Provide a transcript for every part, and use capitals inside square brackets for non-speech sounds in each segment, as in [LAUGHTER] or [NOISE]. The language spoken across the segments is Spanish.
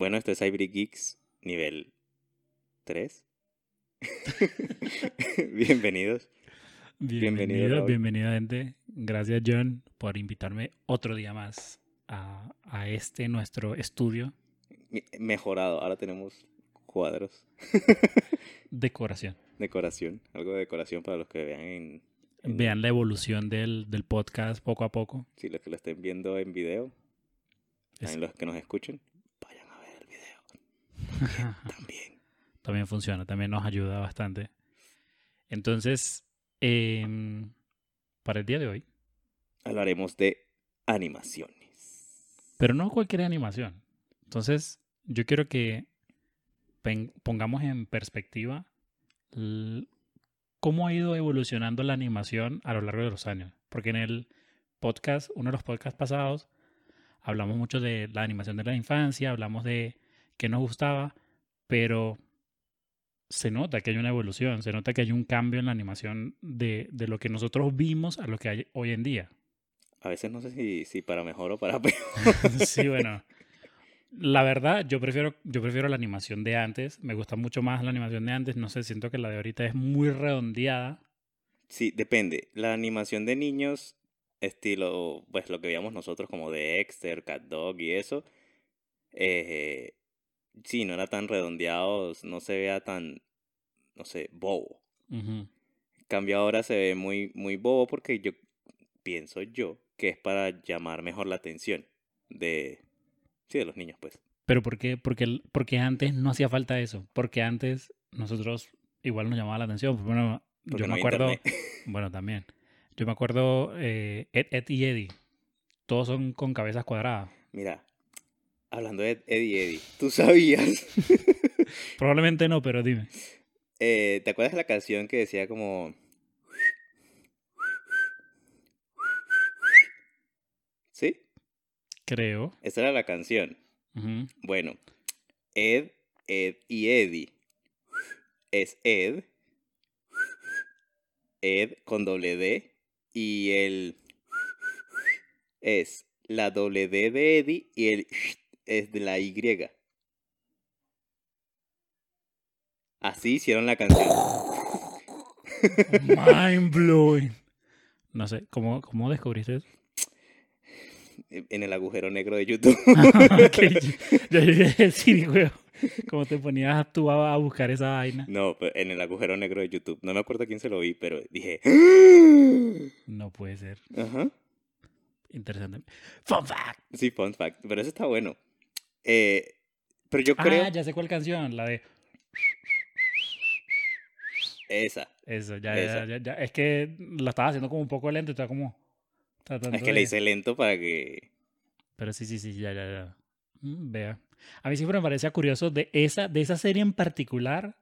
Bueno, esto es Hybrid Geeks nivel 3. [LAUGHS] Bienvenidos. Bienvenido, bienvenido, gente. Gracias, John, por invitarme otro día más a, a este nuestro estudio Mejorado, ahora tenemos cuadros, [LAUGHS] decoración. decoración, algo de decoración para los que vean en, en- Vean la evolución del, del podcast poco a poco. si los que lo estén viendo en video, Es- los que nos escuchen, vayan a ver el [LAUGHS] también. también funciona, también nos ayuda bastante. Entonces, em, para el día de hoy, Hablaremos de animaciones. pero no cualquier animación. Entonces, yo quiero que pongamos en perspectiva cómo ha ido evolucionando la animación a lo largo de los años. Porque en el podcast, uno de los podcasts pasados, hablamos mucho de la animación de la infancia, hablamos de qué nos gustaba, pero se nota que hay una evolución, se nota que hay un cambio en la animación de, de lo que nosotros vimos a lo que hay hoy en día. A veces no sé si, si para mejor o para peor. [LAUGHS] sí, bueno. La verdad, yo prefiero, yo prefiero la animación de antes. Me gusta mucho más la animación de antes. No sé, siento que la de ahorita es muy redondeada. Sí, depende. La animación de niños, estilo, pues lo que veíamos nosotros como de Dexter, Cat Dog y eso, eh, sí, no era tan redondeado, no se vea tan, no sé, bobo. Ujú. En cambio ahora se ve muy, muy bobo porque yo pienso yo que es para llamar mejor la atención de, sí, de los niños, pues. Pero ¿por qué? Porque, porque antes no hacía falta eso. Porque antes nosotros igual nos llamaba la atención. Bueno, Porque yo no me acuerdo. internet. [LAUGHS] Bueno, también. Yo me acuerdo eh, Ed, Ed y Eddie. Todos son con cabezas cuadradas. Mira, hablando de Eddie Eddie, ¿tú sabías? [LAUGHS] Probablemente no, pero dime. Eh, ¿te acuerdas de la canción que decía como... ¿Sí? Creo. Esa era la canción. Bueno, Ed, Ed y Eddie. Es Ed. Ed con doble D. Y el... Es la doble D de Eddie y el... Es de la Y. Así hicieron la canción. Mind blowing. [LAUGHS] No sé, ¿cómo, cómo descubriste eso? En el agujero negro de YouTube. [LAUGHS] Yo, iba a decir, güey, ¿cómo te ponías tú a, buscar esa vaina? No, pero en el agujero negro de YouTube. No me acuerdo a quién se lo vi, pero dije. [GASPS] No puede ser. Ajá. Interesante. Fun fact. Sí, fun fact. Pero eso está bueno. Eh, pero yo creo. Ah, ya sé cuál canción, la de Esa. eso, ya, Esa. ya, ya, ya. Es que la estaba haciendo como un poco lento, estaba como tratando Es que de- le hice lento para que. Pero sí, sí, sí, ya, ya, ya. Mm, vea. A mí siempre me parecía curioso de esa, de esa serie en particular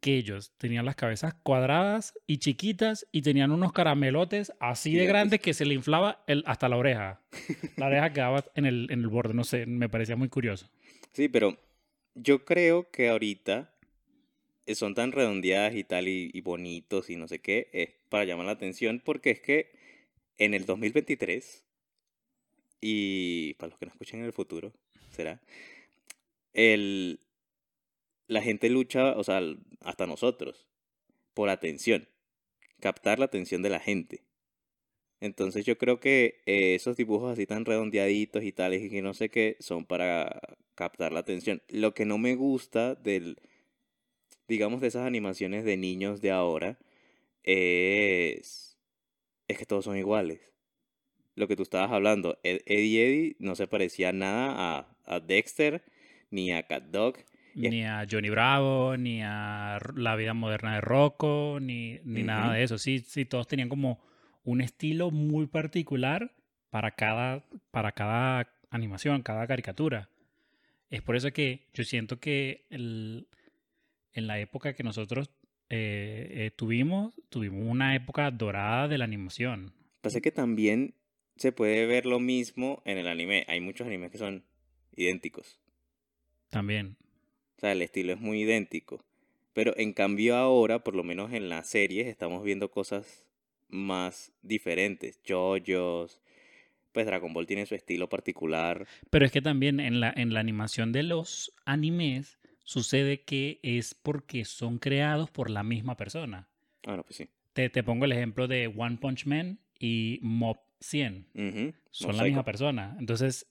que ellos tenían las cabezas cuadradas y chiquitas y tenían unos caramelotes así de grandes que se le inflaba el, hasta la oreja. La oreja quedaba en el, en el borde, no sé, me parecía muy curioso. Sí, pero yo creo que ahorita eh, son tan redondeadas y tal y, y bonitos y no sé qué. Es para llamar la atención porque es que en el 2023 y para los que no escuchen en el futuro, será. El, la gente lucha, o sea, hasta nosotros, por atención, captar la atención de la gente. Entonces yo creo que eh, esos dibujos así tan redondeaditos y tales y que no sé qué son para captar la atención. Lo que no me gusta del, digamos, de esas animaciones de niños de ahora es, es que todos son iguales. Lo que tú estabas hablando, Ed, Ed y Eddie no se parecía nada a, a Dexter ni a Cat Dog. Ni a Johnny Bravo, ni a La vida moderna de Rocco, ni, ni nada de eso. Sí, sí, todos tenían como un estilo muy particular para cada, para cada animación, cada caricatura. Es por eso que yo siento que el- en la época que nosotros eh, eh, tuvimos, tuvimos una época dorada de la animación. Pasa que también se puede ver lo mismo en el anime. Hay muchos animes que son idénticos. También. O sea, el estilo es muy idéntico. Pero en cambio ahora, por lo menos en las series, estamos viendo cosas más diferentes. Por pues Dragon Ball tiene su estilo particular. Pero es que también en la, en la animación de los animes sucede que es porque son creados por la misma persona. Ah, no, pues sí. Te, te pongo el ejemplo de One Punch Man y Mob 100. Ujú, Son la misma persona. Entonces,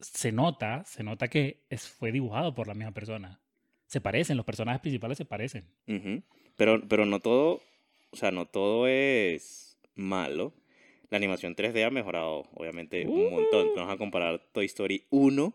se nota, se nota que es, fue dibujado por la misma persona. Se parecen, los personajes principales se parecen. Pero, pero no todo, o sea, no todo es malo. La animación 3D ha mejorado, obviamente, un montón. Vamos a comparar Toy Story 1,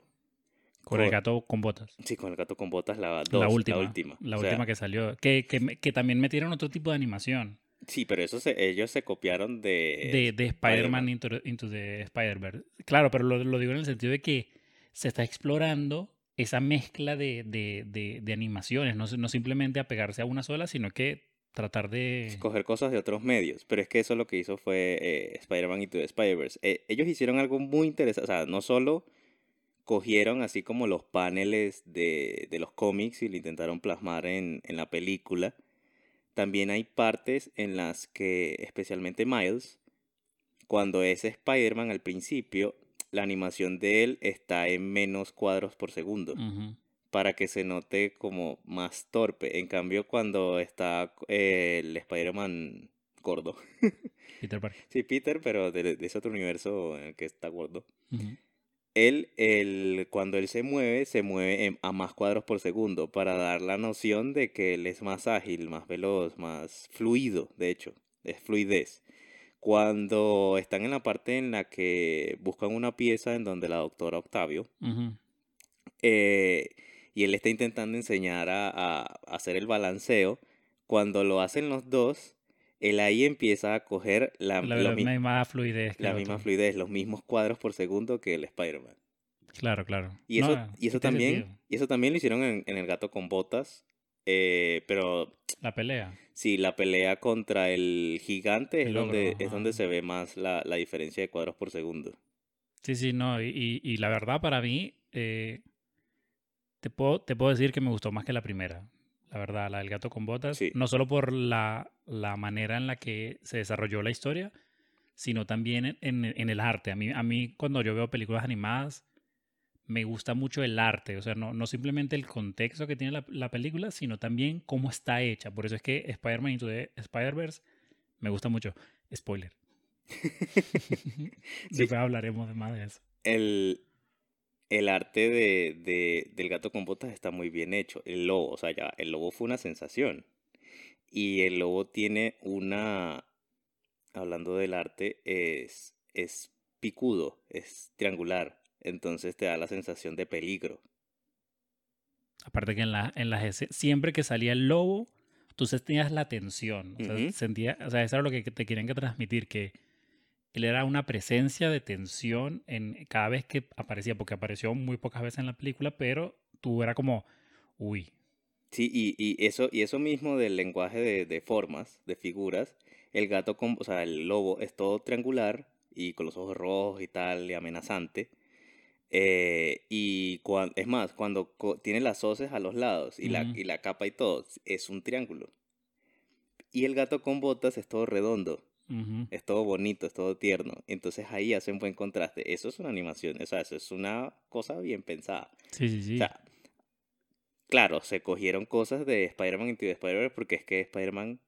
Con el gato con botas. sí, con el gato con botas, la 2, la última. La última. La sea, última que salió. Que, que, que también metieron otro tipo de animación. Sí, pero eso se- ellos se copiaron de... de, de Spider-Man into, the- into the Spider-Verse. Claro, pero lo, lo digo en el sentido de que se está explorando esa mezcla de, de, de, de animaciones, no, no simplemente apegarse a una sola, sino que tratar de... escoger cosas de otros medios. Pero es que eso lo que hizo fue eh, Spider-Man Into the Spider-Verse. Eh, ellos hicieron algo muy interesante. O sea, no solo cogieron así como los paneles de, de los cómics y lo intentaron plasmar en, en la película. También hay partes en las que, especialmente Miles, cuando es Spider-Man al principio, la animación de él está en menos cuadros por segundo para que se note como más torpe. En cambio, cuando está eh, el Spider-Man gordo. [LAUGHS] Peter Parker. Sí, Peter, pero de, de ese otro universo en el que está gordo. Él, él, cuando él se mueve, se mueve en- a más cuadros por segundo para dar la noción de que él es más ágil, más veloz, más fluido, de hecho, es fluidez. Cuando están en la parte en la que buscan una pieza en donde la doctora Octavio eh, y él está intentando enseñar a, a hacer el balanceo. Cuando lo hacen los dos, él ahí empieza a coger la, La, misma fluidez. la misma otro. fluidez, los mismos cuadros por segundo que el Spider-Man. Claro, claro. Y No, eso, y eso también, y eso también lo hicieron en, en El Gato con Botas. eh, pero La pelea. sí, la pelea contra el gigante es donde, es donde se ve más la, la diferencia de cuadros por segundo. Sí, sí, no. Y, y- y la verdad, para mí, eh, te, puedo, te puedo decir que me gustó más que la primera. La verdad, la del gato con botas. Sí. No solo por la, la manera en la que se desarrolló la historia, sino también en, en- en el arte. A mí, a mí, cuando yo veo películas animadas, me gusta mucho el arte. O sea, no, no simplemente el contexto que tiene la, la película, sino también cómo está hecha. Por eso es que Spider-Man Into the Spider-Verse me gusta mucho. Spoiler. [LAUGHS] Después hablaremos de más de eso. El, el arte de, de- del gato con botas está muy bien hecho. El lobo, o sea, ya, el lobo fue una sensación. Y el lobo tiene una, hablando del arte, es, es picudo, es triangular. Entonces te da la sensación de peligro. Aparte que en, la, en las siempre que salía el lobo, tú sentías la tensión. O sea, sentía, o sea, eso era lo que te querían que transmitir, que él era una presencia de tensión en cada vez que aparecía, porque apareció muy pocas veces en la película, pero tú era como, uy, Sí, y, y eso, y eso mismo del lenguaje de, de formas, de figuras, el gato con, o sea, el lobo es todo triangular y con los ojos rojos y tal, y amenazante. Eh, y cuan- es más, cuando co- tiene las hoces a los lados y, la, Ujú. y la capa y todo, es un triángulo. Y el gato con botas es todo redondo, ujú, es todo bonito, es todo tierno. Entonces ahí hace un buen contraste. Eso es una animación, o sea, eso es una cosa bien pensada. sí, sí, sí. O sea, claro, se cogieron cosas de Spider-Man Into the Spider-Verse porque es que Spider-Man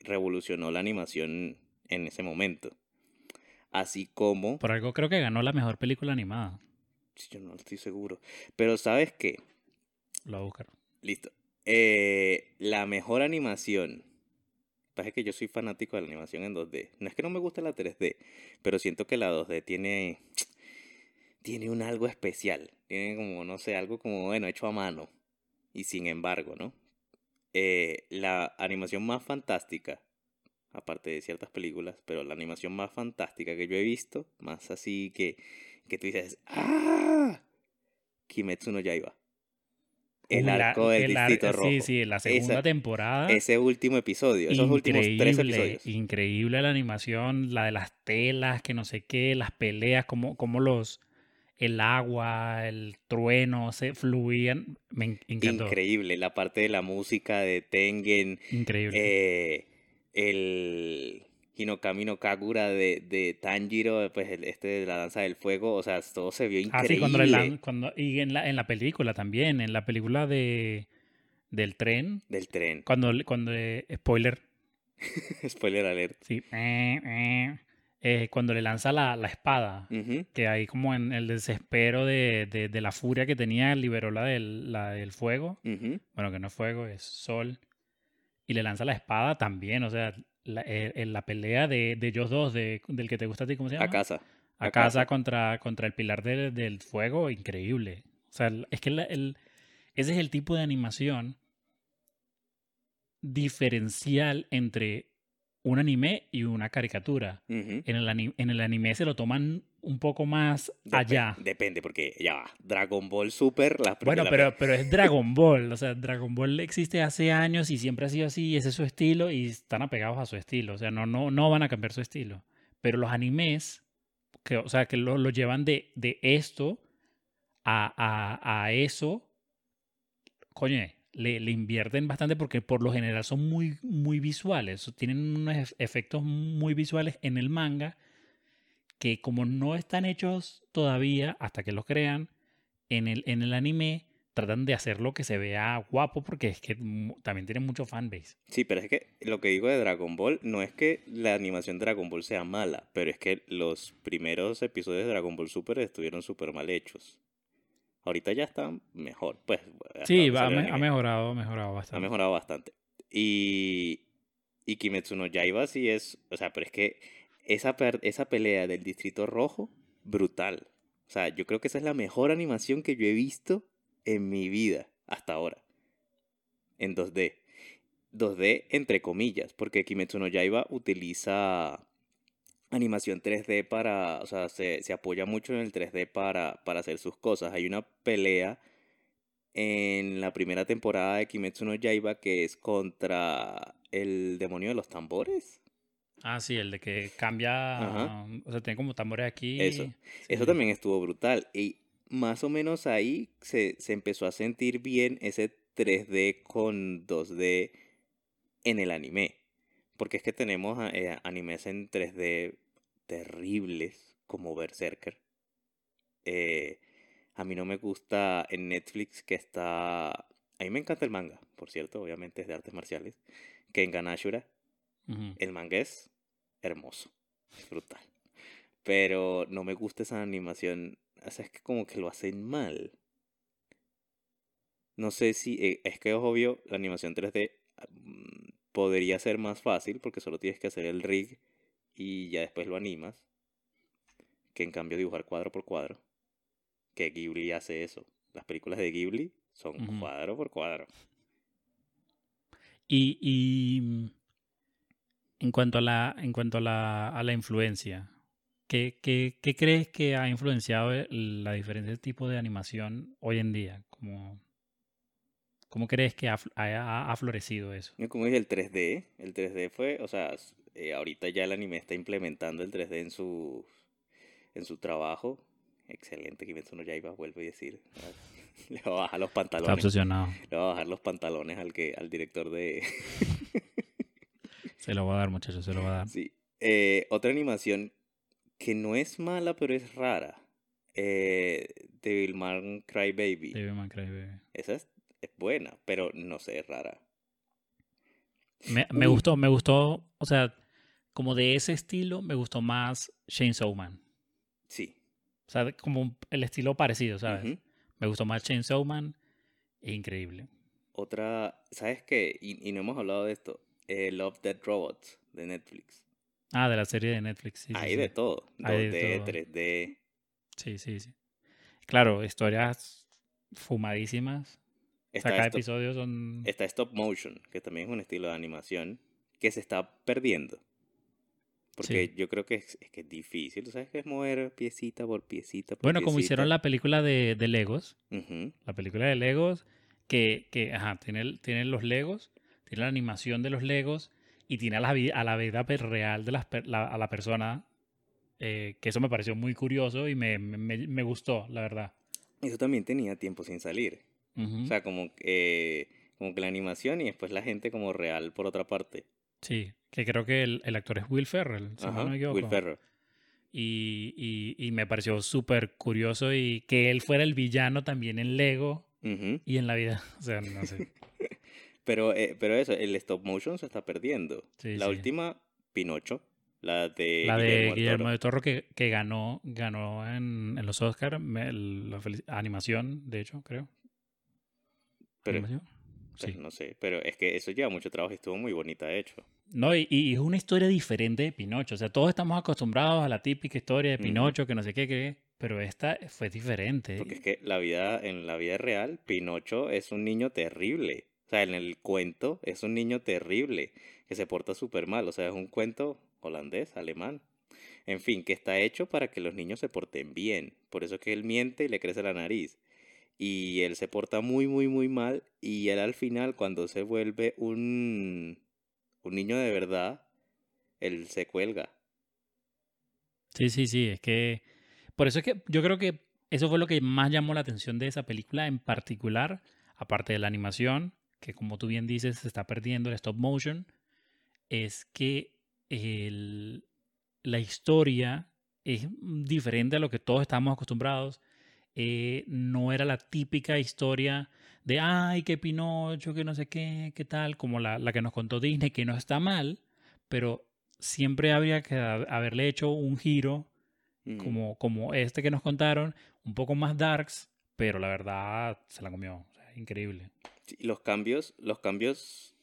revolucionó la animación en ese momento. Así como, Por algo creo que ganó la mejor película animada. sí, yo no estoy seguro, pero ¿sabes qué? Lo voy a buscar. Listo. Eh, la mejor animación. Pasa que yo soy fanático de la animación en 2D. No es que no me guste la 3D, pero siento que la 2D tiene tiene un algo especial. Tiene como, no sé, algo como, bueno, hecho a mano. Y sin embargo, ¿no? Eh, la animación más fantástica, aparte de ciertas películas, pero la animación más fantástica que yo he visto, más así que, que tú dices, ¡ah! Kimetsu no Yaiba. El arco del el ar- Distrito Rojo. Sí, sí, la segunda Esa- temporada. Ese último episodio, esos últimos tres episodios. increíble la animación, la de las telas, que no sé qué, las peleas, como, como los, el agua, el trueno se fluían. Me en- encantó. Increíble. La parte de la música de Tengen. Increíble. eh, el. Hinokami no Kagura de, de Tanjiro, pues el- este de la danza del fuego, o sea, todo se vio Ah, sí, increíble. cuando, cuando y en la, en la película también, en la película de del tren, Del tren. cuando, cuando le- spoiler, [LAUGHS] Spoiler alert. sí, eh, eh, eh, cuando le lanza la, la espada, Ujú, que ahí como en el desespero de, de- de la furia que tenía, liberó la del, la del fuego, ujú. bueno, que no es fuego, es sol, y le lanza la espada también, o sea, la, eh, en la pelea de, de ellos dos, de, del que te gusta a ti, ¿cómo se llama? A casa. a a casa casa. contra, contra el pilar del, del fuego, increíble. O sea, es que el, ese es el tipo de animación diferencial entre un anime y una caricatura. En el, ani- en el anime se lo toman un poco más allá. Depende, porque ya va. Dragon Ball Super. La, Bueno, la- pero, pero es Dragon Ball. O sea, Dragon Ball existe hace años y siempre ha sido así. y Ese es su estilo y están apegados a su estilo. O sea, no, no, no van a cambiar su estilo. Pero los animes, que, o sea, que lo, lo llevan de, de esto a, a, a eso, coño, le, invierten bastante porque por lo general son muy, muy visuales. Tienen unos ef- efectos muy visuales en el manga que como no están hechos todavía hasta que los crean, en el, en el anime tratan de hacerlo que se vea guapo porque es que también tienen mucho fanbase. Sí, pero es que lo que digo de Dragon Ball no es que la animación de Dragon Ball sea mala, pero es que los primeros episodios de Dragon Ball Super estuvieron súper mal hechos. Ahorita ya están mejor, pues. Sí, va, ha, ha mejorado, ha mejorado Ha bastante. mejorado bastante. Y, y Kimetsu no Yaiba sí es, o sea, pero es que esa, esa pelea del Distrito Rojo, brutal. O sea, yo creo que esa es la mejor animación que yo he visto en mi vida hasta ahora. En 2D. 2D entre comillas, porque Kimetsu no Yaiba utiliza animación 3D para, o sea, se, se apoya mucho en el 3D para, para hacer sus cosas. Hay una pelea en la primera temporada de Kimetsu no Yaiba que es contra el demonio de los tambores. Ah, sí, el de que cambia, Ajá. o sea, tiene como tambores aquí. Eso. Eso también estuvo brutal. Y más o menos ahí se, se empezó a sentir bien ese 3D con 2D en el anime. Porque es que tenemos eh, animes en 3D terribles como Berserker. Eh, a mí no me gusta en Netflix que está... A mí me encanta el manga, por cierto, obviamente es de artes marciales. Que en Ganashura el manga es hermoso, es brutal. Pero no me gusta esa animación, o sea, es que como que lo hacen mal. No sé si, eh, es que es obvio, la animación 3D mm, podría ser más fácil porque solo tienes que hacer el rig y ya después lo animas. Que en cambio dibujar cuadro por cuadro. Que Ghibli hace eso. Las películas de Ghibli son cuadro por cuadro. Y, y mm, en cuanto a la, en cuanto a la, a la influencia, ¿qué, qué, qué crees que ha influenciado el- la diferente tipo de animación hoy en día? ¿Cómo, cómo crees que ha, ha- ha florecido eso? Como dije, el 3D, el 3D fue, o sea, eh, ahorita ya el anime está implementando el 3D en su, en su trabajo. Excelente, Kimetsu no Yaiba, vuelvo a decir. [LAUGHS] Le va a bajar los Está pantalones. obsesionado. Le va a bajar los pantalones al que, al director de... [LAUGHS] Se lo va a dar, muchachos, se lo va a dar. Sí. Eh, otra animación que no es mala, pero es rara. Eh, Devilman Crybaby. Devilman Crybaby. Esa es, es buena, pero no sé, es rara. Me, me Uy. gustó, me gustó, o sea, como de ese estilo, me gustó más Chainsaw Man. Sí. O sea, como el estilo parecido, ¿sabes? Me gustó más Chainsaw Man. e Increíble. Otra, ¿sabes qué? Y, y no hemos hablado de esto. Eh, Love, Dead Robots de Netflix. Ah, de la serie de Netflix. Sí, sí, Hay sí. de todo. Hay 2D, de todo. 3D. Sí, sí, sí. Claro, historias fumadísimas. O Está, sea, cada stop, episodio son... está stop motion, que también es un estilo de animación que se está perdiendo. Porque Sí. yo creo que es, es que es difícil. ¿Tú sabes que es mover piecita por piecita por Bueno, como piecita? hicieron la película de, de Legos. Ujú. La película de Legos, que, que ajá, tiene, tiene los Legos, tiene la animación de los Legos y tiene a la, a la vida real de las la- a la persona. eh, que eso me pareció muy curioso y me- me- me gustó, la verdad. Eso también tenía tiempo sin salir. O sea, como, que como que la animación y después la gente como real por otra parte. Sí, que creo que el, el actor es Will Ferrell, si Ajá, no me Will. Ferrell. Y, y, y me pareció súper curioso y que él fuera el villano también en Lego y en la vida. [LAUGHS] O sea, no sé. [LAUGHS] Pero, eh, pero eso, el stop motion se está perdiendo. Sí, la sí. última, Pinocho, la de La de Guillermo Toro. del Toro que, que ganó, ganó en, en los Oscars la animación, de hecho, creo. Pero, pues, Sí. no sé, pero es que eso lleva mucho trabajo y estuvo muy bonita, de hecho. No, y, y es una historia diferente de Pinocho. O sea, todos estamos acostumbrados a la típica historia de. Pinocho, que no sé qué, qué, pero esta fue diferente. Porque es que la vida, en la vida real, Pinocho es un niño terrible. O sea, en el cuento es un niño terrible, que se porta súper mal. O sea, es un cuento holandés, alemán. En fin, que está hecho para que los niños se porten bien. Por eso es que él miente y le crece la nariz. Y él se porta muy, muy, muy mal. Y él al final, cuando se vuelve un, un niño de verdad, él se cuelga. Sí, sí, sí, es que... Por eso es que yo creo que eso fue lo que más llamó la atención de esa película en particular, aparte de la animación, que como tú bien dices se está perdiendo el stop motion, es que el- la historia es diferente a lo que todos estamos acostumbrados. Eh, no era la típica historia de, ay, que Pinocho, que no sé qué, qué tal, como la, la que nos contó Disney, que no está mal, pero siempre habría que ha- haberle hecho un giro Ujú. como, como este que nos contaron, un poco más darks, pero la verdad se la comió. o sea, increíble. Sí, los cambios, los cambios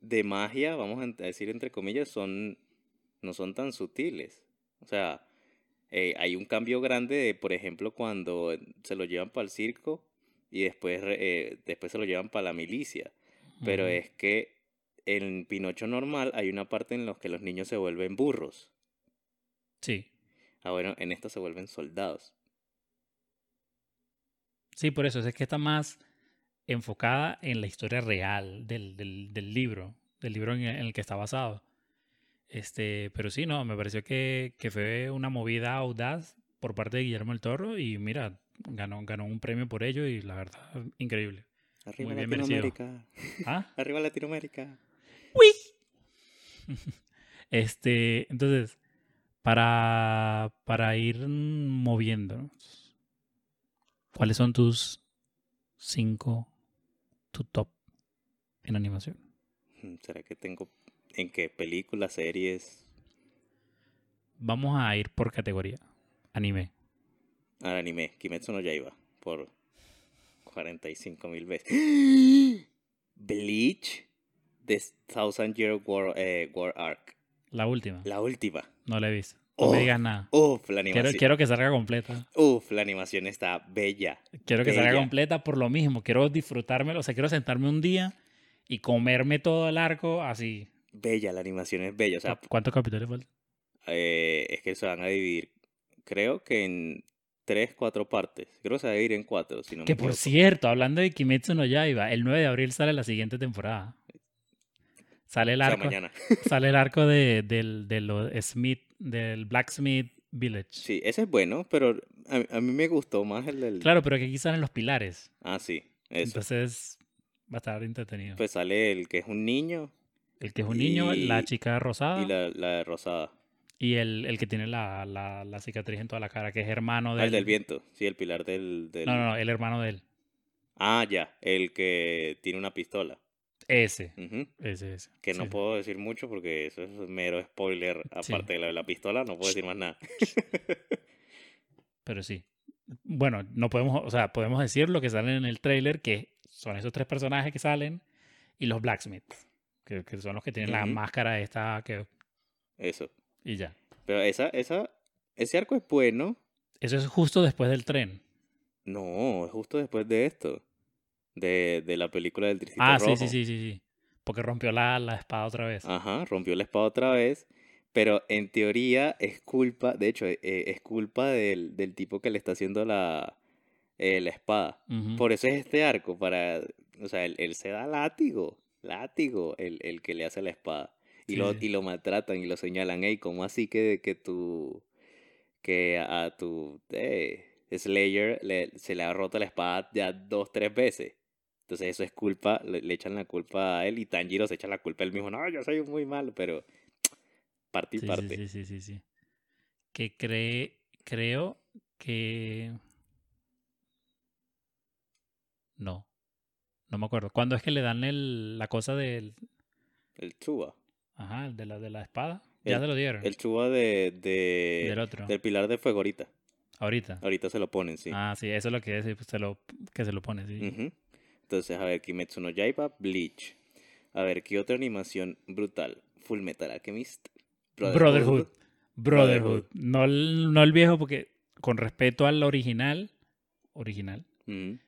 de magia, vamos a decir entre comillas, son, no son tan sutiles. O sea, eh, hay un cambio grande de, por ejemplo, cuando se lo llevan para el circo y después, eh, después se lo llevan para la milicia. Pero es que en Pinocho normal hay una parte en la que los niños se vuelven burros. Sí, Ah, bueno, en esta se vuelven soldados. sí, por eso es que está más enfocada en la historia real del, del, del libro, del libro en el que está basado. Este, pero sí, no, me pareció que, que fue una movida audaz por parte de Guillermo el Toro y mira, ganó, ganó un premio por ello y la verdad, increíble. Arriba Muy bien merecido. Latinoamérica. ¿Ah? [LAUGHS] Arriba Latinoamérica. [LAUGHS] Este, entonces, para, para ir moviéndonos, ¿cuáles son tus cinco, tu top en animación? Mm, ¿Será que tengo en qué películas, series? Vamos a ir por categoría. Anime. Al anime, Kimetsu no Yaiba, por 45 mil veces. [GASPS] Bleach, The Thousand Year War, eh, War Arc, La última. la última. No la he visto. No Oh, me digas nada. Uf, la Quiero, animación. quiero que salga completa. Uf, la animación está bella. Quiero que salga completa por lo mismo. Quiero disfrutármelo. O sea, quiero sentarme un día y comerme todo el arco así. Bella, la animación es bella. O sea, ¿Cuántos capítulos faltan? eh, es que se van a dividir, creo que en tres, cuatro partes. Creo que se va a dividir en cuatro, si no me Que por cierto, hablando de Kimetsu no Yaiba, el 9 de abril sale la siguiente temporada. Sale el O sea, arco, [LAUGHS] sale el arco de, [LAUGHS] del, de lo Smith, del Blacksmith Village. Sí, ese es bueno, pero a, a mí me gustó más el del... Claro, pero que aquí salen los pilares. Ah, sí, eso. Entonces va a estar entretenido. Pues sale el que es un niño el que es un niño, la chica rosada y la, la rosada. y el, el que tiene la, la, la cicatriz en toda la cara, que es hermano Ah, del... el del viento, sí, el pilar del... del- No, no, no, el hermano de él. Ah, ya, el que tiene una pistola. Ese, ese, ese. Que no Sí, puedo decir mucho porque eso es mero spoiler. Sí. Aparte de la de la pistola, no puedo decir más nada. [LAUGHS] Pero sí. Bueno, no podemos, o sea, podemos decir lo que sale en el trailer, que son esos tres personajes que salen y los blacksmiths, que, que son los que tienen la máscara esta que Eso. y ya. Pero esa, esa, ese arco es bueno. Eso es justo después del tren. No, es justo después de esto. De, de la película del Tricito Ah, Rojo. sí, sí, sí, sí, sí. Porque rompió la, la espada otra vez. Ajá, rompió la espada otra vez. Pero en teoría es culpa, de hecho, eh, es culpa del, del tipo que le está haciendo la, eh, la espada. Por eso es este arco, para, o sea, él, él se da látigo, látigo, el, el que le hace la espada. Y, Sí, lo, y lo maltratan y lo señalan, hey, ¿cómo así que, que tu, que a tu eh, Slayer le- se le ha roto la espada ya dos, tres veces? Entonces eso es culpa, le, le echan la culpa a él y Tanjiro se echa la culpa a él mismo. No, yo soy muy malo, pero [TSK] parte y Sí, parte. sí, sí, sí. Que cree, creo que... No, no me acuerdo. ¿Cuándo es que le dan el, la cosa del... El Chuba. Ajá, el de la, de la espada? Ya El- se lo dieron. El Chuba de, de- del otro. del Pilar de Fuego ahorita. Ahorita. Ahorita se lo ponen, sí. Ah, sí, eso es lo que es, pues, se lo, que se lo pone, sí. Entonces, a ver, Kimetsu no Yaiba, Bleach. A ver, ¿qué otra animación brutal? Full Metal Alchemist. Brotherhood. Brotherhood. Brotherhood. No, el, no el viejo, porque con respeto al original, original, Ujú.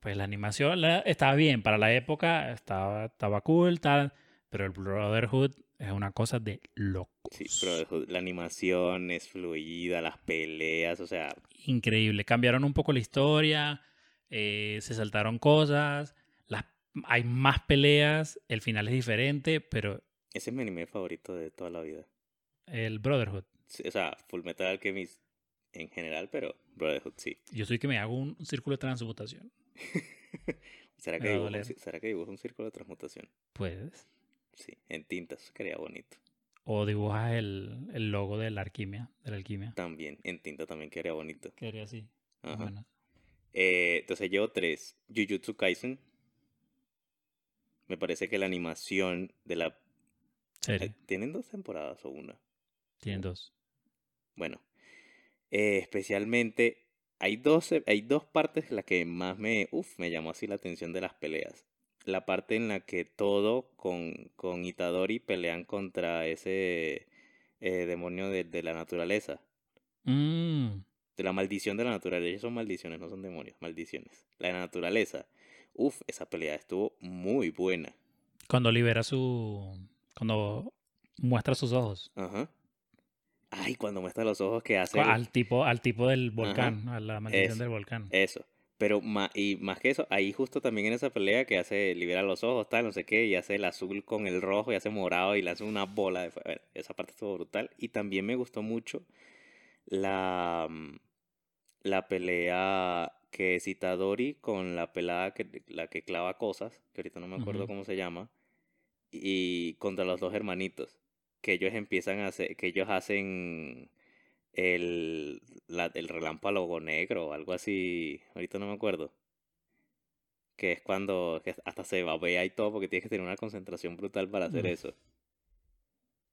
Pues la animación la- estaba bien. Para la época estaba, estaba cool, tal, pero el Brotherhood es una cosa de loco. Sí, Brotherhood. La animación es fluida, las peleas, o sea, Increíble. Cambiaron un poco la historia, eh, se saltaron cosas, las, hay más peleas, el final es diferente, pero ese es mi anime favorito de toda la vida. el Brotherhood. Sí, O sea, Full Metal Alchemist en general, pero Brotherhood sí. Yo soy que me hago un círculo de transmutación. [LAUGHS] ¿Será que, ci- ¿Será que dibujo un círculo de transmutación? Puedes. Sí, en tintas, quedaría bonito. O dibujas el, el logo de la alquimia, de la alquimia. También, en tinta también quedaría bonito. Quedaría así. más o Ajá. menos. Eh, entonces llevo tres. Jujutsu Kaisen. Me parece que la animación de la... Serie. ¿Tienen dos temporadas o una? Tienen dos. Bueno, eh, especialmente hay dos, hay dos partes en las que más me, uf, me llamó así la atención de las peleas. La parte en la que todo con, con Itadori pelean contra ese eh, demonio de, de la naturaleza. Mm, De la maldición de la naturaleza. Ellos son maldiciones, no son demonios, maldiciones. La de la naturaleza. Uf, esa pelea estuvo muy buena. Cuando libera su. Cuando muestra sus ojos. Ajá. Ay, cuando muestra los ojos que hace... Al tipo, al tipo del volcán, a la maldición Eso. del volcán. Eso. Pero y más que eso, ahí justo también en esa pelea que hace, libera los ojos, tal, no sé qué, y hace el azul con el rojo, y hace morado, y lanza una bola de fuego. Esa parte estuvo brutal. Y también me gustó mucho la, mm, la pelea que es Itadori con la pelada que, la que clava cosas, que ahorita no me acuerdo cómo se llama, y contra los dos hermanitos, que ellos empiezan a hacer, que ellos hacen el, la- el relámpago negro o algo así, ahorita no me acuerdo. Que es cuando que hasta se babea y todo porque tienes que tener una concentración brutal para hacer Mm. eso.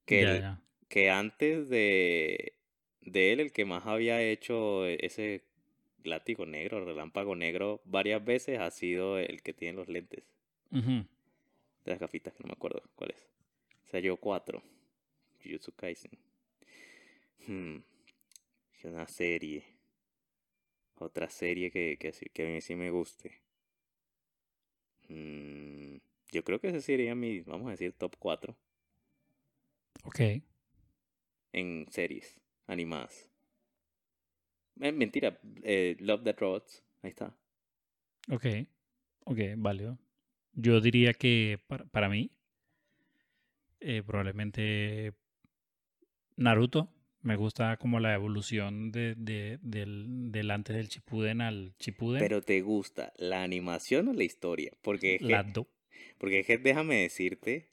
Que, el- que antes de, de él, el que más había hecho ese látigo negro, relámpago negro, varias veces ha sido el que tiene los lentes de las gafitas, que no me acuerdo cuál es. O sea, yo cuatro. Jujutsu Kaisen. Hmm. Una serie. Otra serie que, que, a mí sí me guste. Hmm, Yo creo que ese sería mi, vamos a decir, top 4 Ok. en series animadas. Eh, mentira, eh, Love Death Robots. Ahí está. Ok. Ok, válido. Yo diría que para, para mí, eh, probablemente Naruto. Me gusta como la evolución de, de- del, del antes del Shippuden al Shippuden. Pero ¿te gusta la animación o la historia? Porque es que, Las dos. porque es que déjame decirte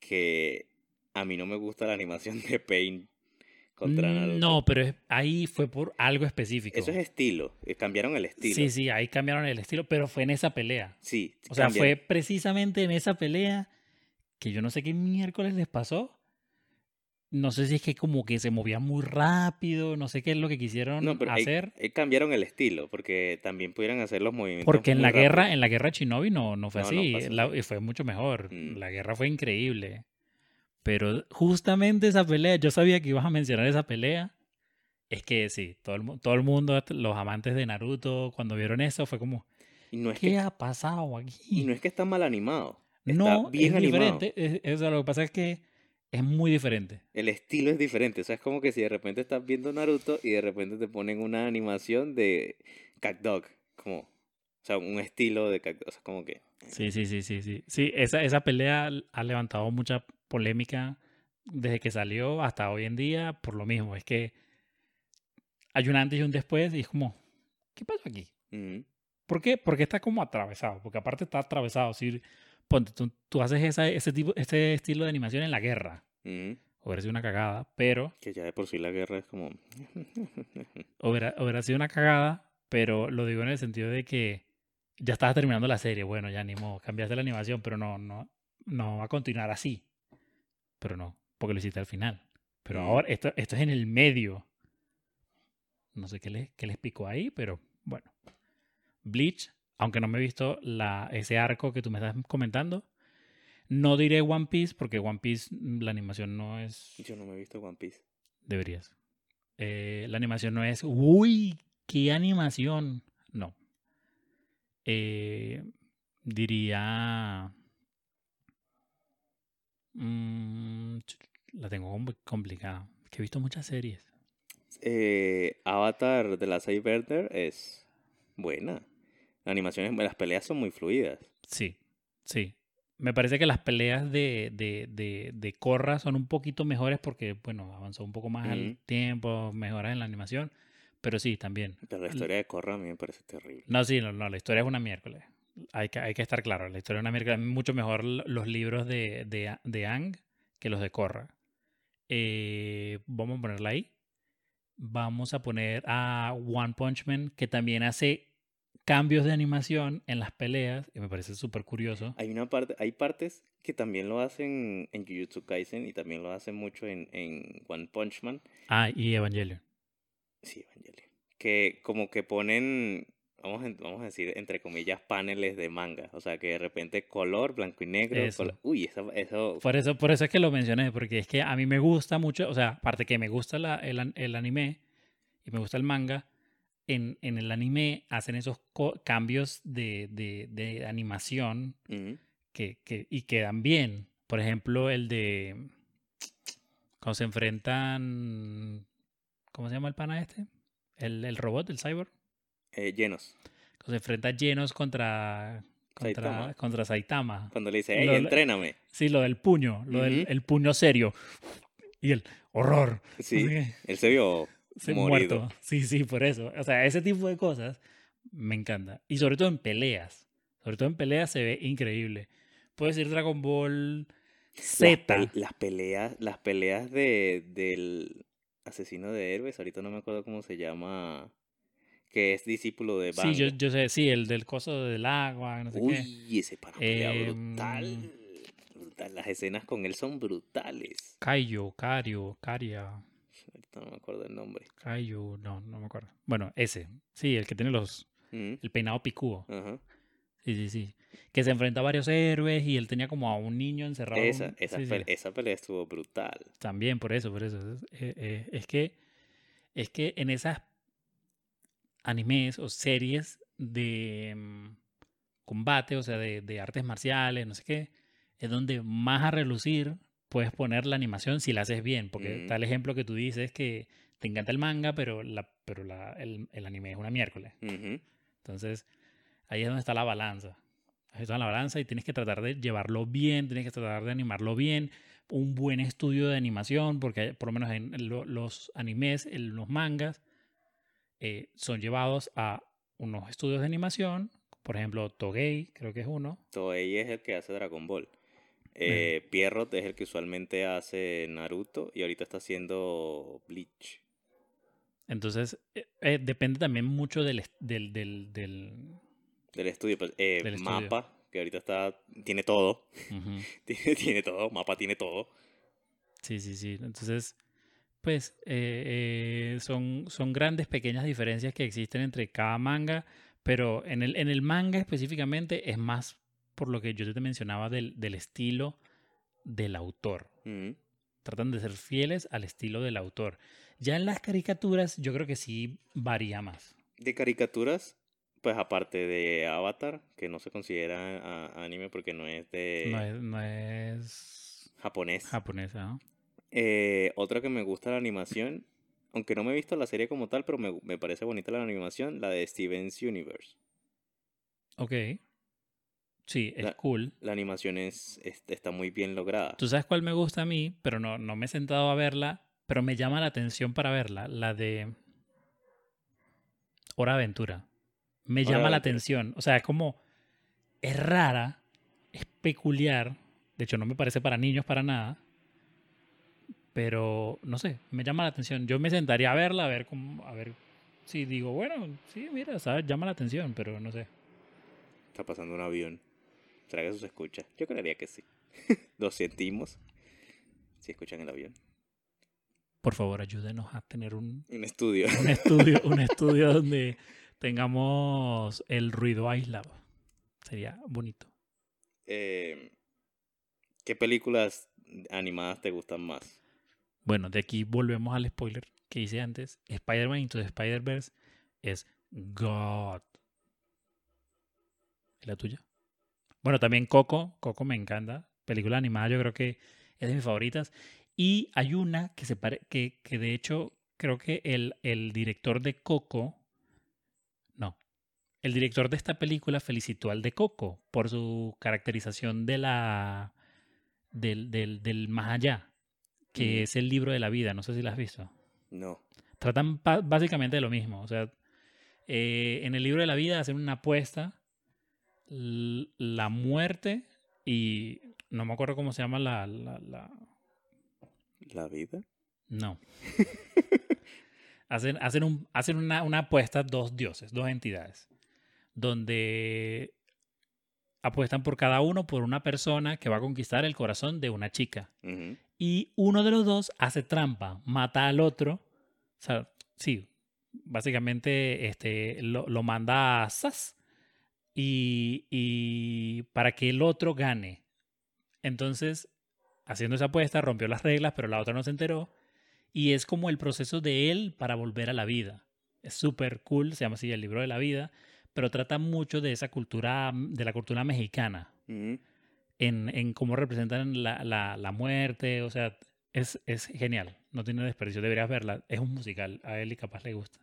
que a mí no me gusta la animación de Pain contra Naruto. Mm, No, pero ahí fue por algo específico. Eso es estilo. eh, Cambiaron el estilo. Sí, sí, ahí cambiaron el estilo, pero fue en esa pelea. Sí, O sea, fue precisamente en esa pelea que yo no sé qué miércoles les pasó. No sé si es que como que se movía muy rápido, no sé qué es lo que quisieron No, pero hacer. cambiaron el estilo, porque también pudieran hacer los movimientos Porque en la guerra, rápido. en la guerra Shinobi no, no fue No, no así. fue así. la- y fue mucho mejor. Mm. La guerra fue increíble. Pero justamente esa pelea, yo sabía que ibas a mencionar esa pelea. Es que sí, todo el, todo el mundo, los amantes de Naruto, cuando vieron eso, fue como, Y no es ¿qué que, ha pasado aquí? y no es que está mal animado. Está No, bien es animado. diferente. es- lo que pasa es que es muy diferente. El estilo es diferente. O sea, es como que si de repente estás viendo Naruto y de repente te ponen una animación de CatDog. Como, o sea, un estilo de CatDog. O sea, como que. Sí, sí, sí, sí, sí. Sí, esa, esa pelea ha levantado mucha polémica desde que salió hasta hoy en día por lo mismo. Es que hay un antes y un después y es como, ¿qué pasó aquí? ujú. ¿Por qué? Porque está como atravesado. Porque aparte está atravesado. Si ponte, tú, tú haces esa, ese, tipo, ese estilo de animación en la guerra. Hubiera sido una cagada, pero. Que ya de por sí la guerra es como... [LAUGHS] Hubiera, hubiera sido una cagada, pero lo digo en el sentido de que ya estabas terminando la serie. Bueno, ya ni modo, cambiaste la animación, pero no, no, no va a continuar así. Pero no, porque lo hiciste al final. Pero Mm. ahora, esto, esto es en el medio. No sé qué les, qué les picó ahí, pero bueno. Bleach, aunque no me he visto la, ese arco que tú me estás comentando. No diré One Piece, porque One Piece, mm, la animación no es. Yo no me he visto One Piece. Deberías. Eh, la animación no es. ¡Uy! ¡Qué animación! No. Eh, diría. mm, la tengo com- complicada. Que he visto muchas series. Eh, Avatar de la Cyberder es buena. Las animaciones, las peleas son muy fluidas. Sí, sí. Me parece que las peleas de, de, de, de Korra son un poquito mejores porque, bueno, avanzó un poco más Ujú. el tiempo, mejoras en la animación. Pero sí, también. Pero la historia de Korra a mí me parece terrible. No, sí, no, no, la historia es una miércoles. Hay que, hay que estar claro, la historia es una miércoles. Mucho mejor los libros de, de, de Ang que los de Korra. Eh, vamos a ponerla ahí. Vamos a poner a One Punch Man, que también hace cambios de animación en las peleas, y me parece súper curioso. Hay una parte, hay partes que también lo hacen en Jujutsu Kaisen y también lo hacen mucho en, en One Punch Man. Ah, y Evangelion. Sí, Evangelion. Que como que ponen, vamos a, vamos a decir, entre comillas, paneles de manga. O sea, que de repente color, blanco y negro. Eso. Uy, eso, eso Por eso, por eso es que lo mencioné, porque es que a mí me gusta mucho, o sea, aparte que me gusta la- el anime y me gusta el manga, en, en el anime hacen esos cambios de, de- de animación que, que- y quedan bien. Por ejemplo, el de cuando se enfrentan, ¿cómo se llama el pana este? El, el robot, el cyborg. eh, llenos. Cuando se enfrenta Genos contra, contra, Saitama. contra Saitama. Cuando le dice, hey, Lo- entréname. Sí, lo del puño, lo del el puño serio. Y el horror. Sí, él se vio se morido. muerto. Sí, sí, por eso. O sea, ese tipo de cosas me encanta. Y sobre todo en peleas. Sobre todo en peleas se ve increíble. Puede ser Dragon Ball Las, Z. las peleas, las peleas de, del asesino de héroes, ahorita no me acuerdo cómo se llama, que es discípulo de Bang. Sí, yo, yo sé, sí, el del coso del agua, no sé qué. Uy, ese pana pelea Em, brutal. brutal. Las escenas con él son brutales. Kaio, Cario, Caria, Ahorita no me acuerdo el nombre. No, no me acuerdo. Bueno, ese. Sí, el que tiene los Ujú, el peinado picudo. Ajá. Sí, sí, sí. Que se enfrenta a varios héroes y él tenía como a un niño encerrado. en Esa, un- esa, sí, sí. pe- esa pelea estuvo brutal. También por eso, por eso. Es, eh, eh, es que es que en esas animes o series de mm, combate, o sea, de, de artes marciales, no sé qué, es donde más a relucir puedes poner la animación si la haces bien. Porque Mm. el ejemplo que tú dices que te encanta el manga, pero, la, pero la, el, el anime es una miércoles. Ujú. Entonces, ahí es donde está la balanza. Ahí está la balanza y tienes que tratar de llevarlo bien, tienes que tratar de animarlo bien. Un buen estudio de animación, porque por lo menos en lo- los animes, en los mangas, eh, son llevados a unos estudios de animación. Por ejemplo, Togei, creo que es uno. Toei es el que hace Dragon Ball. Eh, Pierrot es el que usualmente hace Naruto y ahorita está haciendo Bleach. Entonces, eh, eh, depende también mucho del, del, del, del- Del estudio, pues, Del estudio. Mapa, que ahorita está, tiene todo, Ujú. [LAUGHS] tiene, tiene todo, Mapa tiene todo. Sí, sí, sí. Entonces, pues eh, eh, son, son grandes, pequeñas diferencias que existen entre cada manga, pero en el, en el manga específicamente es más por lo que yo te mencionaba del, del estilo del autor. Tratan de ser fieles al estilo del autor. Ya en las caricaturas yo creo que sí varía más. De caricaturas, pues aparte de Avatar, que no se considera a- anime porque no es de No es, no es japonés. japonesa, ¿no? Eh, otra que me gusta la animación, aunque no me he visto la serie como tal, pero me, me parece bonita la animación, la de Steven's Universe. Ok. Sí, es La- cool. La animación es, es- está muy bien lograda. ¿Tú sabes cuál me gusta a mí? Pero no, no me he sentado a verla, pero me llama la atención para verla. La de Hora Aventura. me llama la atención. O sea, es como, es rara, es peculiar. De hecho, no me parece para niños para nada. Pero, no sé, me llama la atención. Yo me sentaría a verla, a ver cómo, a ver si digo, bueno, sí, mira, ¿sabes? Llama la atención, pero no sé. Está pasando un avión. ¿Será que eso se escucha? Yo creería que sí. [LAUGHS] Lo sentimos. Si escuchan el avión. Por favor, ayúdenos a tener un, Un estudio. un estudio, un [LAUGHS] estudio donde tengamos el ruido aislado. Sería bonito. Eh, ¿Qué películas animadas te gustan más? Bueno, de aquí volvemos al spoiler que hice antes. Spider-Man Into the Spider-Verse es God. ¿Es la tuya? Bueno, también Coco. Coco me encanta. Película animada yo creo que es de mis favoritas. Y hay una que se pare que, que de hecho creo que el, el director de Coco... No. El director de esta película felicitó al de Coco por su caracterización de la... del, del, del más allá que es el libro de la vida. No sé si la has visto. No. Tratan básicamente de lo mismo. O sea, eh, en el libro de la vida hacen una apuesta, la muerte y no me acuerdo cómo se llama la... la- la- ¿La vida? No. [LAUGHS] hacen hacen, un, hacen una, una apuesta dos dioses, dos entidades, donde apuestan por cada uno por una persona que va a conquistar el corazón de una chica. Y uno de los dos hace trampa, mata al otro. O sea, sí, básicamente este, lo, lo manda a Sas y, y para que el otro gane. Entonces, haciendo esa apuesta, rompió las reglas, pero la otra no se enteró. Y es como el proceso de él para volver a la vida. Es súper cool, se llama así el libro de la vida, pero trata mucho de esa cultura, de la cultura mexicana en, en cómo representan la, la, la muerte. O sea, es, es genial. No tiene desperdicio. Deberías verla. Es un musical. A él y capaz le gusta.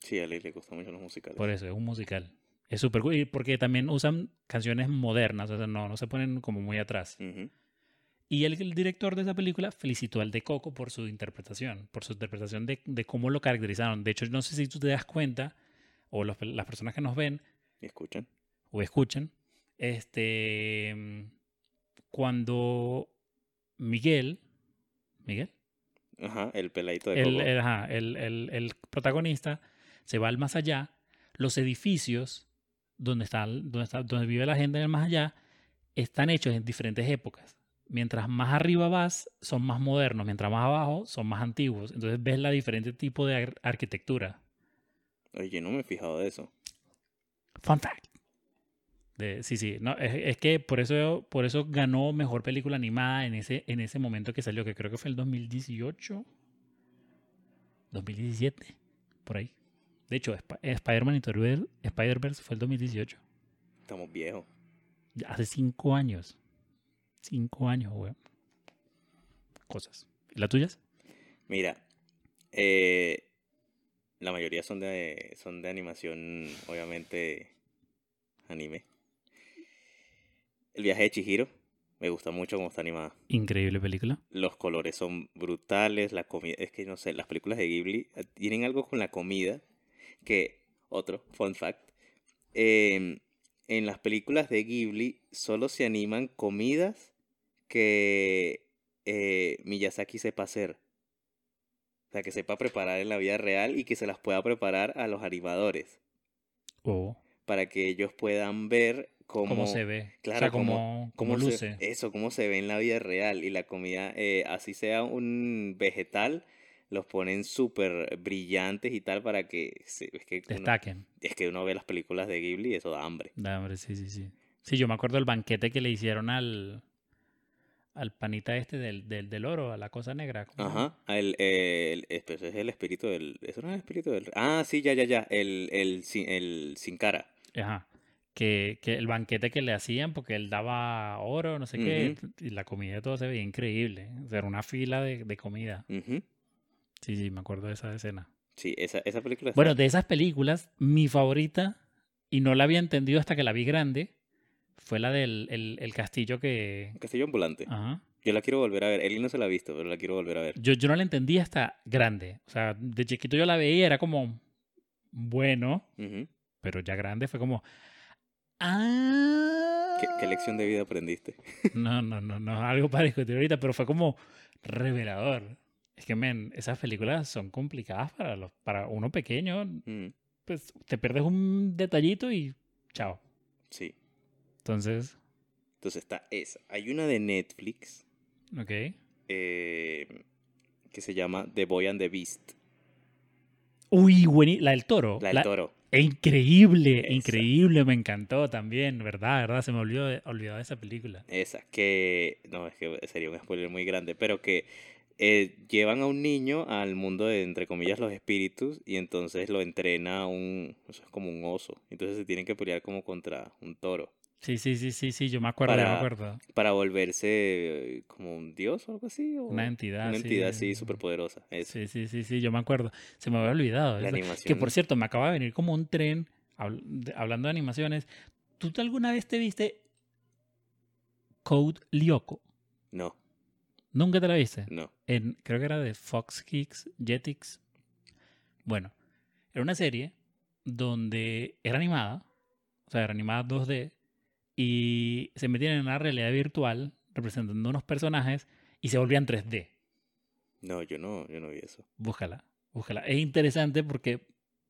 Sí, a Lee le gustan mucho los musicales. Por eso, es un musical. Es súper cool. Y porque también usan canciones modernas. O sea, no, no se ponen como muy atrás. Ujú. Y el, el director de esa película felicitó al de Coco por su interpretación. Por su interpretación de, de cómo lo caracterizaron. De hecho, no sé si tú te das cuenta, o los- las personas que nos ven, ¿Y escuchan? o escuchan, este, cuando Miguel, Miguel, Ajá, el peladito de el, Coco. el- ajá, el- el- el protagonista se va al más allá, los edificios donde, está, donde, está, donde vive la gente en el más allá están hechos en diferentes épocas. Mientras más arriba vas, son más modernos, mientras más abajo, son más antiguos. Entonces ves la diferente tipo de ar- arquitectura. Oye, no me he fijado de eso. Fun fact. De- sí, sí. No, es, es que por eso, por eso ganó mejor película animada en ese, en ese momento que salió, que creo que fue el 2018. 2017. Por ahí. De hecho, Sp- Spider-Man Ver- Spider-Verse fue el 2018. Estamos viejos. Ya Hace cinco años. Cinco años, weón. Cosas. ¿Y las tuyas? Mira, eh, la mayoría son de, son de animación, obviamente, anime. El viaje de Chihiro, me gusta mucho cómo está animada. Increíble película. Los colores son brutales, la comida, es que no sé, las películas de Ghibli eh, tienen algo con la comida que, otro, fun fact, em, en las películas de Ghibli solo se animan comidas que eh, Miyazaki sepa hacer. O sea, que sepa preparar en la vida real y que se las pueda preparar a los animadores O para que ellos puedan ver cómo, cómo se ve. claro, o sea, cómo- cómo, cómo cómo se- luce. eso, cómo se ve en la vida real. Y la comida, eh, así sea un vegetal, los ponen súper brillantes y tal para que... se- es, que uno, Destaquen. es que uno ve las películas de Ghibli y eso da hambre. Da hambre, sí, sí, sí. Sí, yo me acuerdo del banquete que le hicieron al, al panita este del, del, del oro, a la cosa negra. Ajá, el, el, ese es el espíritu del... ¿Eso no es el espíritu del...? Ah, sí, ya, ya, ya, el, el, sin- el sin cara. Ajá. Que, que el banquete que le hacían porque él daba oro, no sé qué, y la comida y todo se veía increíble. O sea, era una fila de, de comida. Ujú. Sí, sí, me acuerdo de esa escena. Sí, esa, esa película Bueno, de esas películas, mi favorita, y no la había entendido hasta que la vi grande, fue la del el, el castillo que... Castillo Ambulante. Ajá. Yo la quiero volver a ver. Eli no se la ha visto, pero la quiero volver a ver. Yo, yo no la entendí hasta grande. O sea, de chiquito yo la veía, era como, bueno, Ujú. pero ya grande fue como, ah. ¿Qué, qué lección de vida aprendiste? No, no, no, no, algo para discutir ahorita, pero fue como revelador. Es que, men, esas películas son complicadas para, los, para uno pequeño. Mm, Pues te pierdes un detallito y chao. sí. Entonces, Entonces está esa. Hay una de Netflix ok. eh, que se llama The Boy and the Beast. Uy, buení, la del toro. La del toro. Es increíble, Esa. increíble, me encantó también, ¿verdad? ¿Verdad? Se me olvidó de, olvidó de esa película. Esa, que no, es que sería un spoiler muy grande, pero que eh, llevan a un niño al mundo de, entre comillas, los espíritus y entonces lo entrena un, es como un oso. Entonces se tienen que pelear como contra un toro Sí, sí, sí, sí, sí, yo me acuerdo, yo me Para- acuerdo. para volverse eh, como un dios o algo así. o Una entidad. una sí. entidad así súper poderosa. Eso. Sí, sí, sí, sí, yo me acuerdo. Se me había olvidado. La eso. Que animación. por cierto, me acaba de venir como un tren hablando de animaciones. ¿Tú alguna vez te viste Code Lyoko? No, ¿Nunca te la viste? no. en, creo que era de Fox Kicks, Jetix. Bueno, era una serie donde era animada, o sea, era animada 2D, y se metían en una realidad virtual representando unos personajes y se volvían 3D. No, yo no, yo no vi eso. Búscala, búscala. Es interesante porque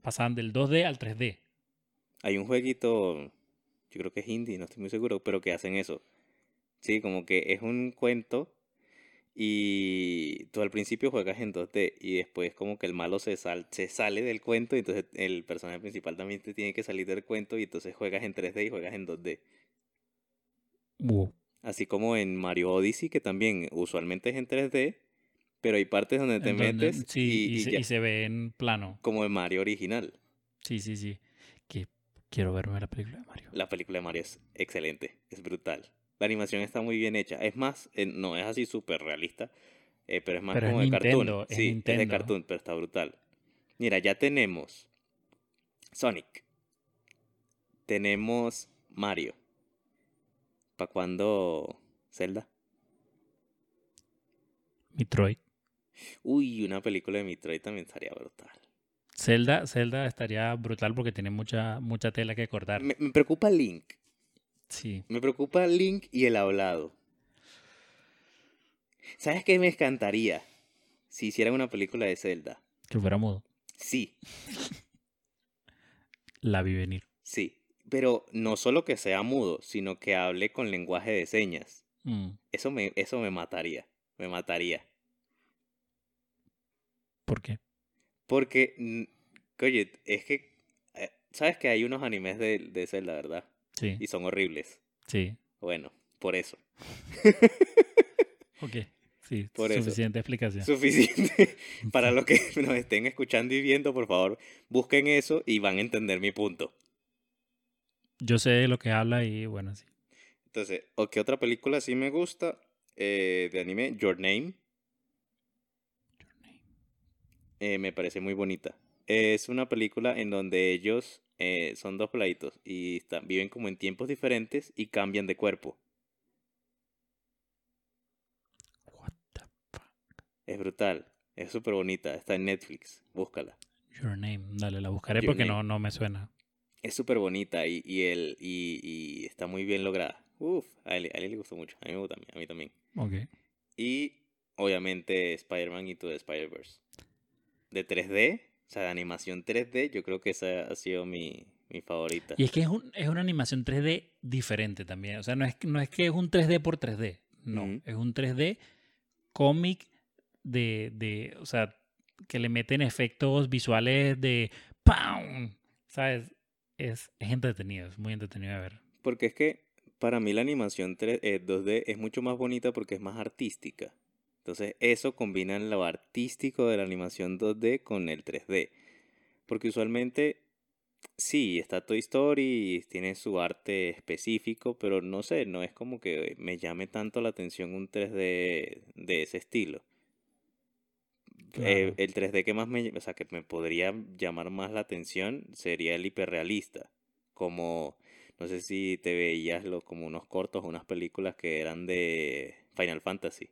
pasaban del 2D al 3D. Hay un jueguito, yo creo que es indie, no estoy muy seguro, pero que hacen eso. Sí, como que es un cuento y tú al principio juegas en 2D y después como que el malo se, sal- se sale del cuento y entonces el personaje principal también te tiene que salir del cuento y entonces juegas en 3D y juegas en 2D. Wow. Así como en Mario Odyssey, que también usualmente es en 3D, pero hay partes donde te donde- metes sí, y, y, y se, ya, y se ve en plano. como en Mario original. Sí, sí, sí. Que quiero verme la película de Mario. La película de Mario es excelente, es brutal. La animación está muy bien hecha. Es más, eh, no es así súper realista, eh, pero es más Pero es como de Nintendo, cartoon. es sí, es de cartoon, pero está brutal. Mira, ya tenemos Sonic. Tenemos Mario. ¿Para cuándo Zelda? Metroid. Uy, una película de Metroid también estaría brutal. Zelda, Zelda estaría brutal porque tiene mucha, mucha tela que cortar. Me, me preocupa Link. Sí. Me preocupa Link y el hablado. ¿Sabes qué me encantaría? Si hicieran una película de Zelda. Que fuera mudo. Sí, [LAUGHS] La vi venir. sí. Pero no solo que sea mudo, sino que hable con lenguaje de señas. Mm, Eso me, eso me mataría. Me mataría. ¿Por qué? Porque, oye, es que. eh, ¿Sabes que hay unos animes de, de Zelda, verdad? Sí, Y son horribles. sí. Bueno, por eso. Ok. Sí, [LAUGHS] Por eso. suficiente explicación. Suficiente. [LAUGHS] Para los que nos estén escuchando y viendo, por favor, busquen eso y van a entender mi punto. Yo sé de lo que habla y bueno, sí. Entonces, ¿o qué otra película sí me gusta eh, de anime? Your Name. Eh, me parece muy bonita. Es una película en donde ellos eh, son dos plaitos y están, viven como en tiempos diferentes y cambian de cuerpo. What the fuck? Es brutal. Es súper bonita. Está en Netflix. Búscala. Your name. Dale, la buscaré Your porque Name. no, no me suena. Es súper bonita y, y, el, y, y está muy bien lograda. Uf, a él, a él le gustó mucho. A mí me gusta, a mí también. Ok. Y obviamente Spider-Man y todo Spider-Verse. De 3D, o sea, de animación 3D, yo creo que esa ha sido mi, mi favorita. Y es que es, un, es una animación 3D diferente también. O sea, no es, no es que es un 3D por 3D. No. Es un 3D cómic de, de. O sea, que le meten efectos visuales de. ¡Pam! ¿Sabes? Es, es entretenido, es muy entretenido de ver. Porque es que para mí la animación 3, eh, 2D es mucho más bonita porque es más artística. Entonces eso combina lo artístico de la animación 2D con el 3D. Porque usualmente sí, está Toy Story tiene su arte específico, pero no sé, no es como que me llame tanto la atención un 3D de ese estilo. Eh, el 3D que más me, o sea, que me podría llamar más la atención sería el hiperrealista, como no sé si te veías lo, como unos cortos o unas películas que eran de Final Fantasy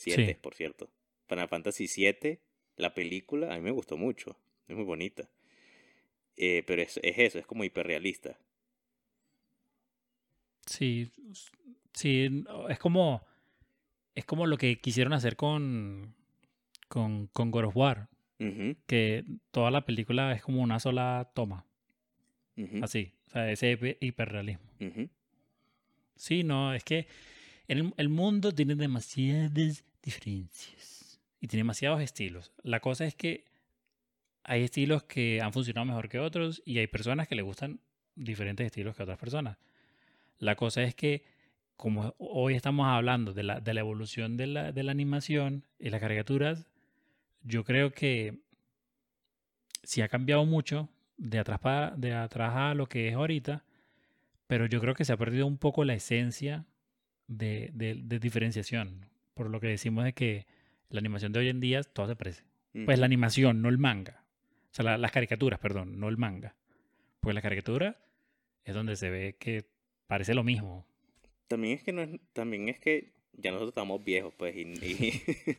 7, Sí. por cierto. Final Fantasy 7, la película, a mí me gustó mucho, es muy bonita. eh, pero es, es eso, es como hiperrealista. Sí, sí, es como, es como lo que quisieron hacer con, con, con God of War, que toda la película es como una sola toma, así, o sea, ese hiper- hiperrealismo. Sí, no, es que el, el mundo tiene demasiadas diferencias y tiene demasiados estilos. La cosa es que hay estilos que han funcionado mejor que otros y hay personas que le gustan diferentes estilos que otras personas. La cosa es que, como hoy estamos hablando de la, de la evolución de la, de la animación y las caricaturas, yo creo que sí ha cambiado mucho de atrás, pa- de atrás a lo que es ahorita, pero yo creo que se ha perdido un poco la esencia de- de diferenciación, por lo que decimos de que la animación de hoy en día todo se parece. Pues la animación, no el manga. O sea, la- las caricaturas, perdón, no el manga. Pues la caricatura es donde se ve que parece lo mismo. También es que no es- también es que ya nosotros estamos viejos, pues, y, y, [LAUGHS]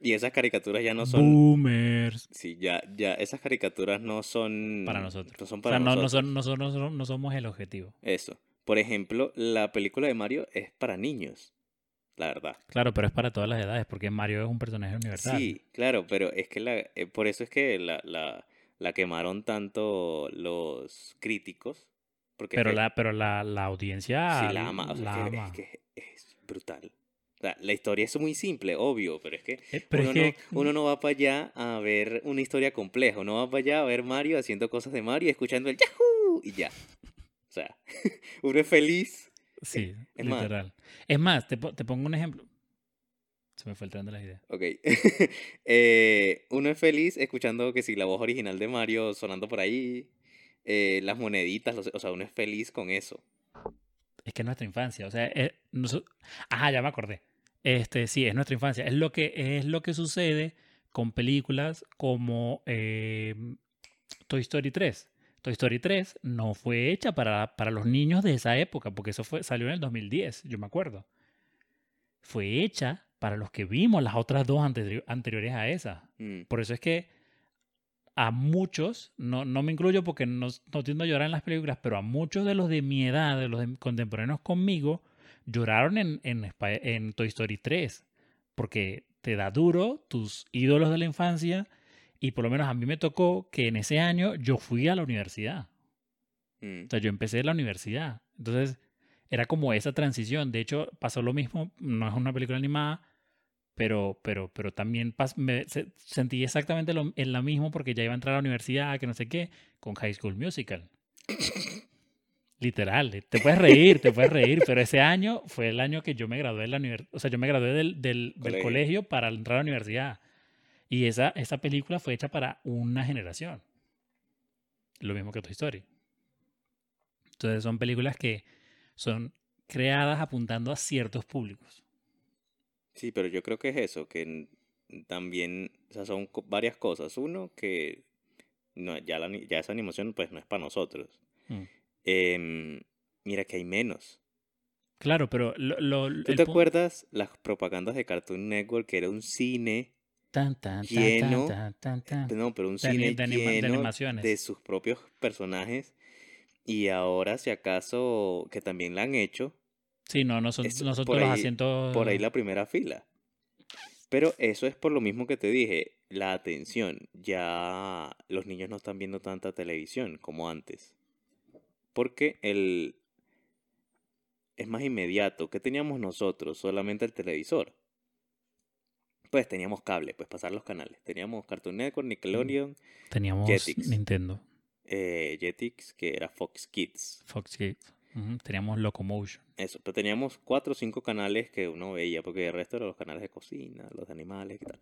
y esas caricaturas ya no son, Boomers. sí, ya, ya, esas caricaturas no son, Para nosotros. no son O para sea, no, no, nosotros. son, no, son- no son- no somos el objetivo. Eso. Por ejemplo, la película de Mario es para niños, la verdad. Claro, pero es para todas las edades, porque Mario es un personaje universal. Sí, claro, pero es que la, eh, por eso es que la, la, la quemaron tanto los críticos, porque es Pero que la, pero la, la audiencia sí la ama, o sea, la es que- ama. es que es brutal. O sea, la historia es muy simple, obvio, pero es que Eh, pero uno, es que no, uno no va para allá a ver una historia compleja, uno va para allá a ver Mario haciendo cosas de Mario, escuchando el Yahoo y ya. O sea, [LAUGHS] uno es feliz. Sí, [LAUGHS] es más- literal. Es más, te, te pongo un ejemplo. Se me fue el tren de las ideas. Ok. [LAUGHS] Eh, uno es feliz escuchando que si la voz original de Mario sonando por ahí, eh, las moneditas, los- o sea, uno es feliz con eso. Es que es nuestra infancia. O sea, es- noso- ajá, ya me acordé. Este, sí, es nuestra infancia. Es lo que, es lo que sucede con películas como eh, Toy Story 3. Toy Story 3 no fue hecha para, para los niños de esa época, porque eso fue, salió en el 2010, yo me acuerdo. Fue hecha para los que vimos las otras dos anteri- anteriores a esa. Mm, Por eso es que a muchos, no, no me incluyo porque no, no tiendo a llorar en las películas, pero a muchos de los de mi edad, de los de- contemporáneos conmigo, lloraron en, en, en Toy Story 3. Porque te da duro tus ídolos de la infancia y por lo menos a mí me tocó que en ese año yo fui a la universidad. mm, O sea, yo empecé la universidad. Entonces, era como esa transición. De hecho, pasó lo mismo. No es una película animada, pero, pero, pero también me se- sentí exactamente lo, en la mismo porque ya iba a entrar a la universidad, que no sé qué, con High School Musical. [LAUGHS] Literal, te puedes reír, te puedes reír, pero ese año fue el año que yo me gradué de la universidad. O sea, yo me gradué del, del, del Colegio. colegio para entrar a la universidad. Y esa, esa película fue hecha para una generación. Lo mismo que Toy Story. Entonces son películas que son creadas apuntando a ciertos públicos. Sí, pero yo creo que es eso, que también, o sea, son varias cosas. Uno, que no, ya, la, ya esa animación pues no es para nosotros. Mm. Em, mira que hay menos. Claro, pero lo, lo- ¿Tú te acuerdas las propagandas de Cartoon Network que era un cine, Tan, tan, tan, lleno tan, tan, tan, tan. no, pero un De cine de de lleno animaciones. de sus propios personajes? Y ahora, si acaso, que también la han hecho, Sí, no, no son, Es no son todos los ahí- asientos. por ahí la primera fila. Pero eso es por lo mismo que te dije, la atención. Ya los niños no están viendo tanta televisión como antes. Porque el es más inmediato. ¿Qué teníamos nosotros? Solamente el televisor. Pues teníamos cable, pues pasar los canales. Teníamos Cartoon Network, Nickelodeon, Teníamos Jetix. Nintendo, eh, Jetix, que era Fox Kids. Fox Kids. Teníamos Locomotion. Eso, pero teníamos cuatro o cinco canales que uno veía, porque el resto eran los canales de cocina, los de animales y tal.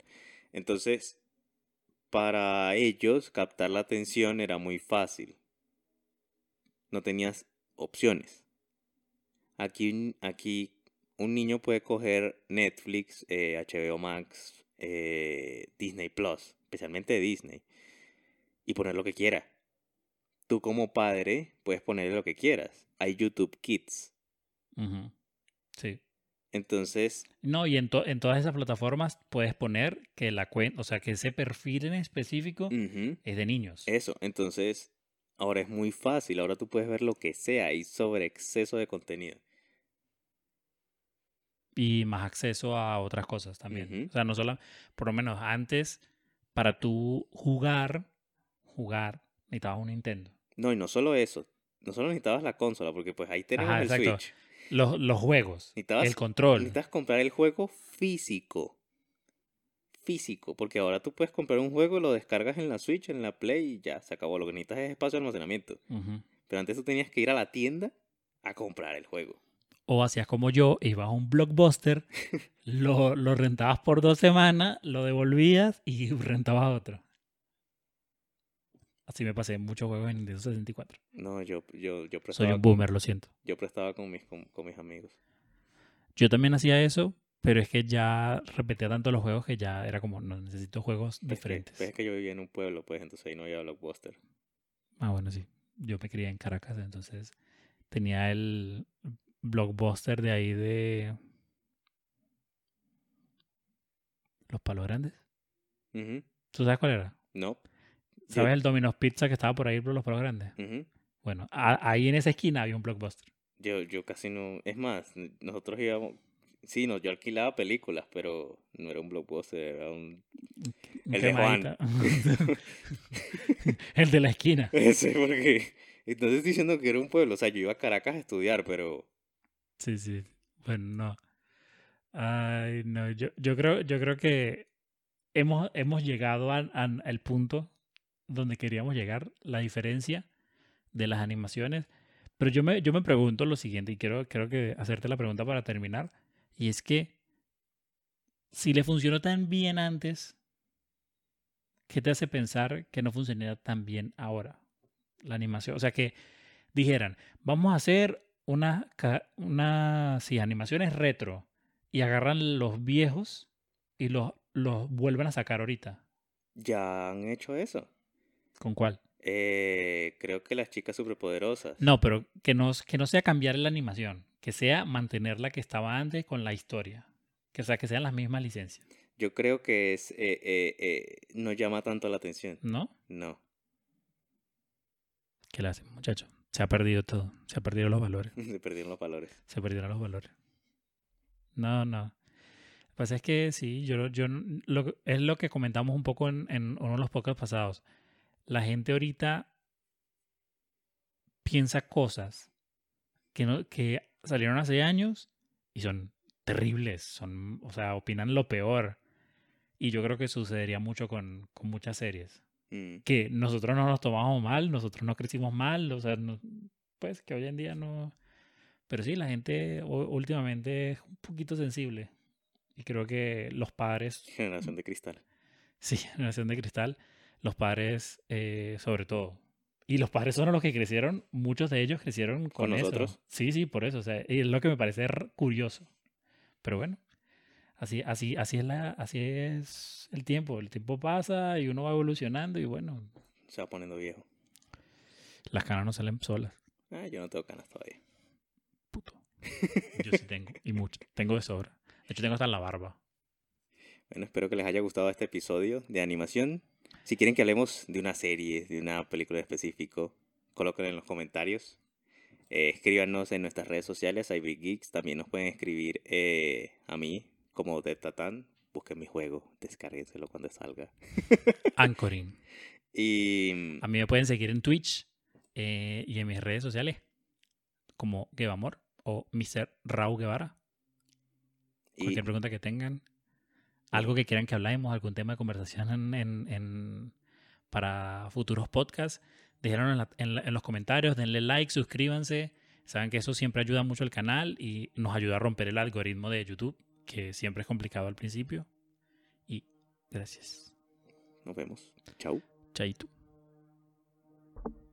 Entonces, para ellos captar la atención era muy fácil. No tenías opciones. Aquí, aquí un niño puede coger Netflix, eh, HBO Max, eh, Disney Plus, especialmente Disney, y poner lo que quiera. Tú como padre puedes poner lo que quieras. Hay YouTube Kids. Sí. Entonces, No, y en, to- en todas esas plataformas puedes poner que la cuenta, o sea, que ese perfil en específico es de niños. eso. Entonces, Ahora es muy fácil, ahora tú puedes ver lo que sea y sobre exceso de contenido. Y más acceso a otras cosas también. O sea, no solo, por lo menos antes, para tú jugar, jugar, necesitabas un Nintendo. No, y no solo eso, no solo necesitabas la consola, porque pues ahí tenemos Ajá, el exacto. Switch. Los, los juegos, el control. Necesitas comprar el juego físico. Físico, porque ahora tú puedes comprar un juego, lo descargas en la Switch, en la Play y ya, se acabó. Lo que necesitas es espacio de almacenamiento. Pero antes tú tenías que ir a la tienda a comprar el juego. O hacías como yo, ibas a un blockbuster, [LAUGHS] lo, lo rentabas por dos semanas, lo devolvías y [LAUGHS] rentabas otro. Así me pasé muchos juegos en Nintendo 64. No, yo, yo, yo Soy prestaba, un boomer, lo siento. yo prestaba con mis, con, con mis amigos. Yo también hacía eso, pero es que ya repetía tanto los juegos que ya era como, no, necesito juegos Es que- diferentes. pues es que yo vivía en un pueblo, pues entonces ahí no había blockbuster. Ah, bueno, sí. Yo me crié en Caracas, entonces tenía el blockbuster de ahí de los palos grandes. ¿Tú sabes cuál era? No. ¿Sabes el Domino's Pizza que estaba por ahí por los palos grandes? Bueno, a- ahí en esa esquina había un blockbuster. Yo, yo casi no. Es más, nosotros íbamos. Sí, no, yo alquilaba películas, pero no era un blockbuster, era un. El de Juan. [LAUGHS] el de la esquina. [LAUGHS] Ese, porque. Entonces diciendo que era un pueblo. O sea, yo iba a Caracas a estudiar, pero. Sí, sí. Bueno, no. Ay, no. Yo, yo creo, yo creo que hemos, hemos llegado al, punto donde queríamos llegar, la diferencia de las animaciones. Pero yo me, yo me pregunto lo siguiente, y quiero, que hacerte la pregunta para terminar. Y es que si le funcionó tan bien antes, ¿qué te hace pensar que no funcionará tan bien ahora? La animación. O sea, que dijeran, vamos a hacer una, ca- una sí, animaciones retro y agarran los viejos y los, los vuelven a sacar ahorita. Ya han hecho eso. ¿Con cuál? Eh, creo que las chicas superpoderosas. No, pero que no, que no sea cambiar la animación, que sea mantener la que estaba antes con la historia. Que, o sea, que sean las mismas licencias, Yo creo que es. eh, eh, eh, no llama tanto la atención. ¿no? No. ¿Qué le hacen, muchachos? Se ha perdido todo, se ha perdido los valores. [LAUGHS] Se perdieron los valores. Se perdieron los valores. No, no. Lo que pasa es que sí, yo, yo lo, es lo que comentamos un poco en, en uno de los podcasts pasados. La gente ahorita piensa cosas que, no, que salieron hace años y son terribles, son, o sea, opinan lo peor. Y yo creo que sucedería mucho con, con muchas series. Mm. Que nosotros no nos tomamos mal, nosotros no crecimos mal, o sea, no- pues que hoy en día no... Pero sí, la gente últimamente es un poquito sensible. Y creo que los padres, Generación de cristal. [LAUGHS] sí, generación de cristal, los padres eh, sobre todo. Y los padres son los que crecieron, muchos de ellos crecieron con, ¿Con eso. nosotros? Sí, sí, por eso. O sea, y es lo que me parece curioso. Pero bueno, así, así, así es la, así es el tiempo. El tiempo pasa y uno va evolucionando y bueno, Se va poniendo viejo. las canas no salen solas. Ah, yo no tengo canas todavía. Puto. Yo sí tengo. Y mucho. Tengo de sobra. De hecho, tengo hasta en la barba. Bueno, espero que les haya gustado este episodio de animación. Si quieren que hablemos de una serie, de una película en específico, colóquenlo en los comentarios. Eh, escríbanos en nuestras redes sociales, Ivory Geeks. También nos pueden escribir eh, a mí como de Tatán. Busquen mi juego, descárguenselo cuando salga. [LAUGHS] Anchoring. Y A mí me pueden seguir en Twitch eh, y en mis redes sociales como Guevamor o Mr. Raúl Guevara. y Cualquier pregunta que tengan, algo que quieran que hablemos, algún tema de conversación en, en- en- para futuros podcasts, déjenlo en, la- en la- en los comentarios, denle like, suscríbanse. Saben que eso siempre ayuda mucho al canal y nos ayuda a romper el algoritmo de YouTube, que siempre es complicado al principio. Y gracias. nos vemos. Chau. Chaito.